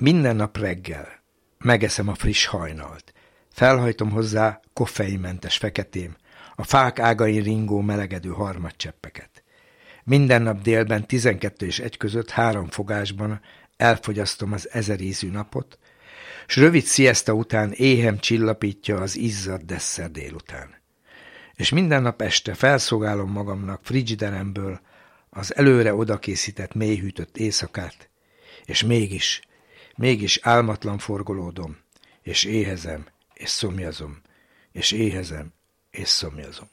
Minden nap reggel megeszem a friss hajnalt, felhajtom hozzá koffeinmentes feketém, a fák ágain ringó melegedő harmadcseppeket. Minden nap délben 12 és 1 között három fogásban elfogyasztom az ezerízű napot, s rövid sziesta után éhem csillapítja az izzad desszer délután. És minden nap este felszolgálom magamnak frigideremből az előre odakészített mélyhűtött éjszakát, és mégis, mégis álmatlan forgolódom, és éhezem, és szomjazom, és éhezem, és szomjazom.